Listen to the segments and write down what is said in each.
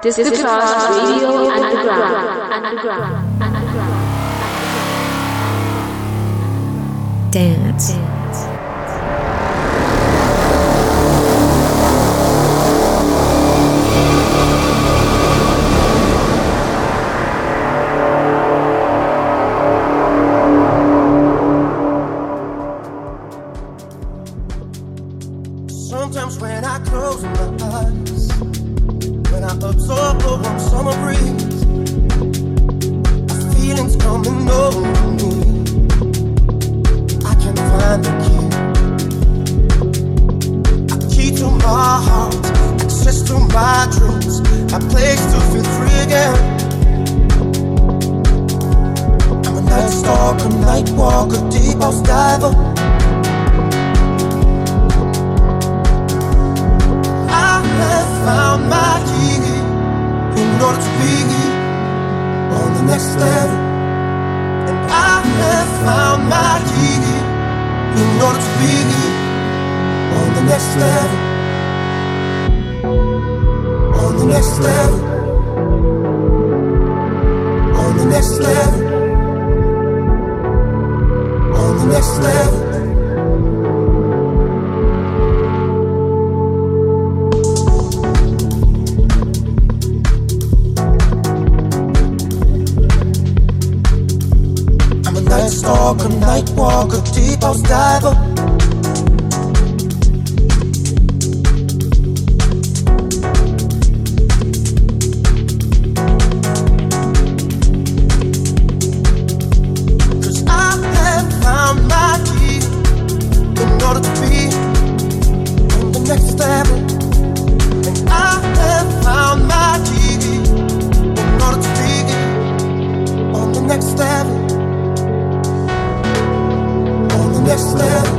This is Radio Underground. Underground. Dance. I can find the key, a key to my heart, access to my dreams, a place to feel free again. I'm a night stalker, night walker, deep house diver. I have found my key in order to be on the next level. Have found my key in order to be on the next level. On the next level. On the next level. On the next level. Be on the Bible. I have found my tea, the Nord of the next level. Next level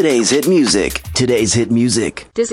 Today's hit music. Today's hit music. This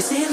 You see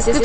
谢是谢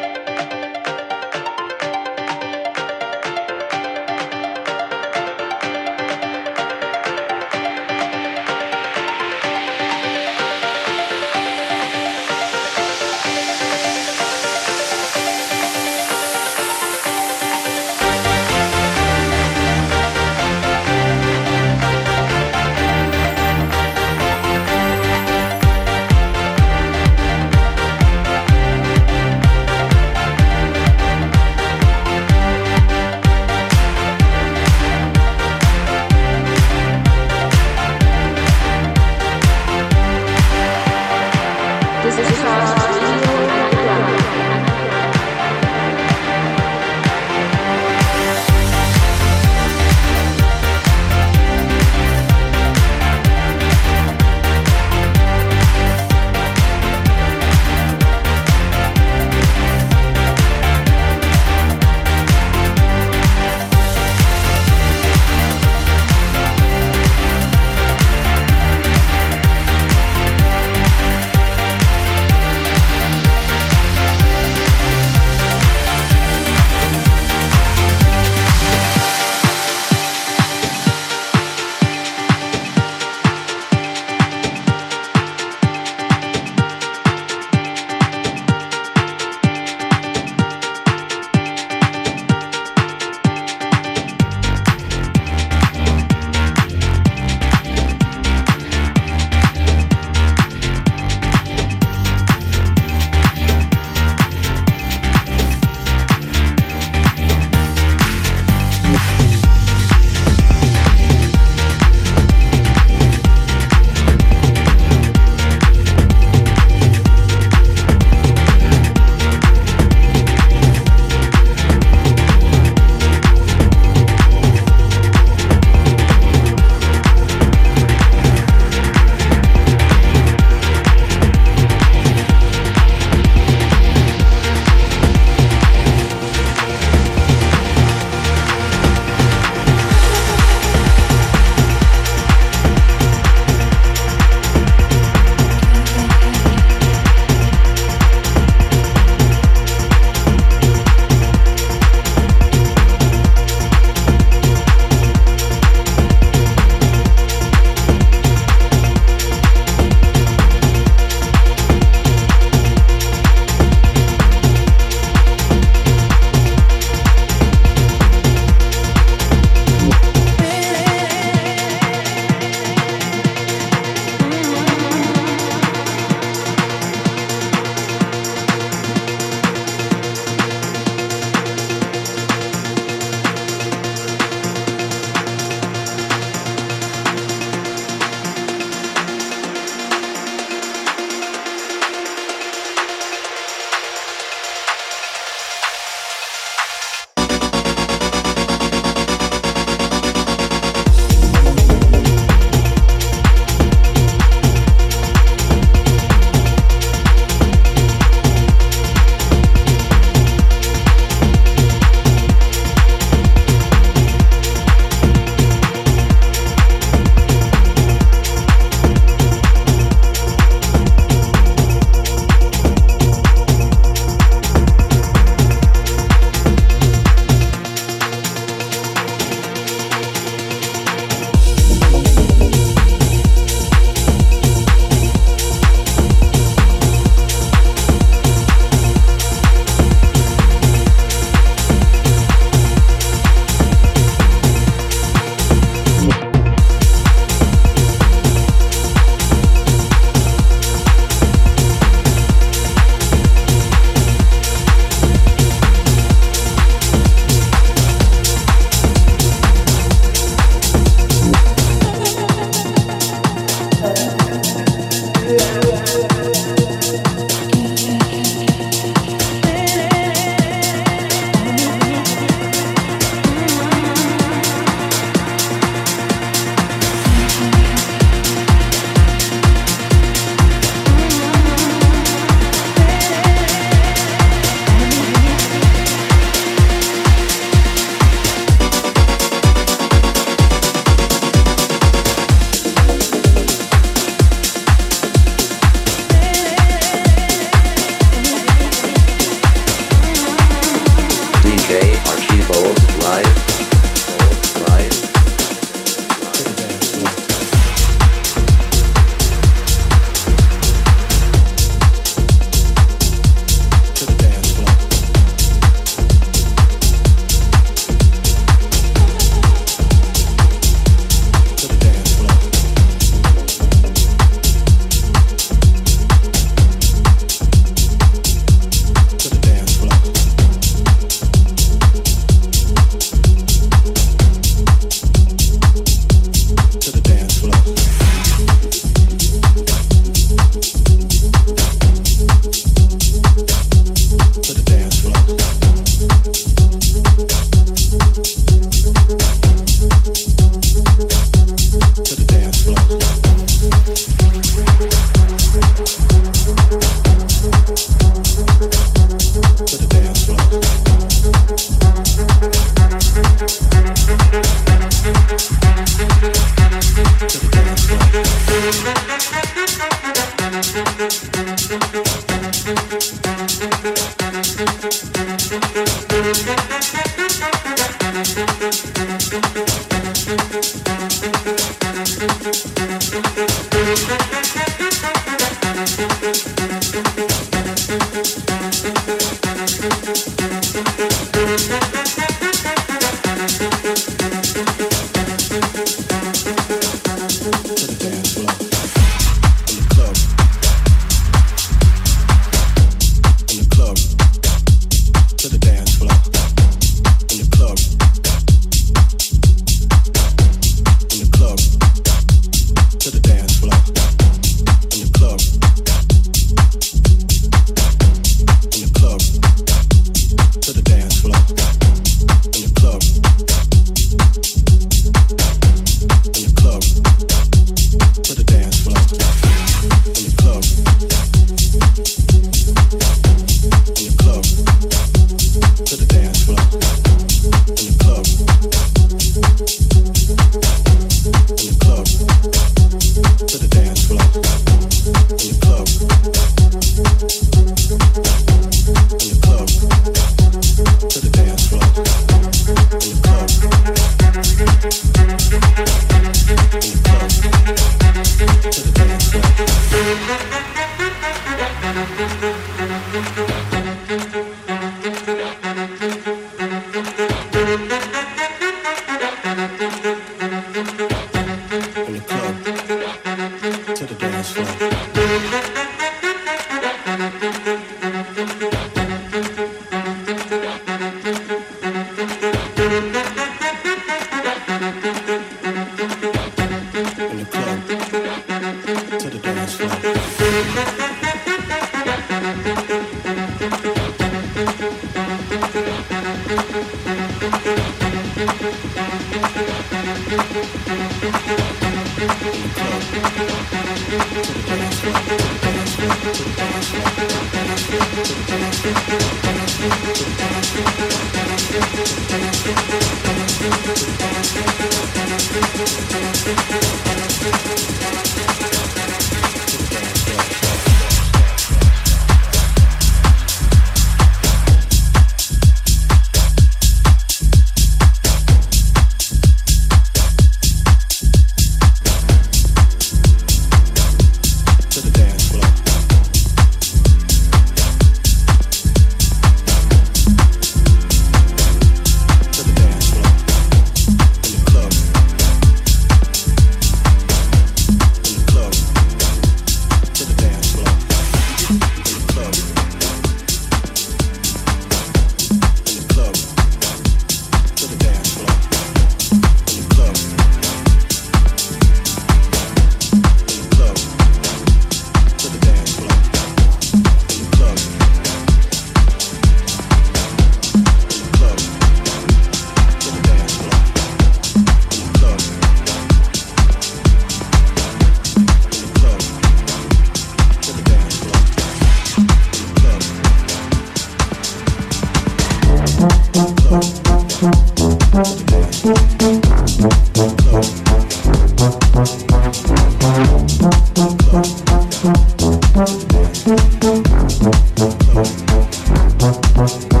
Thank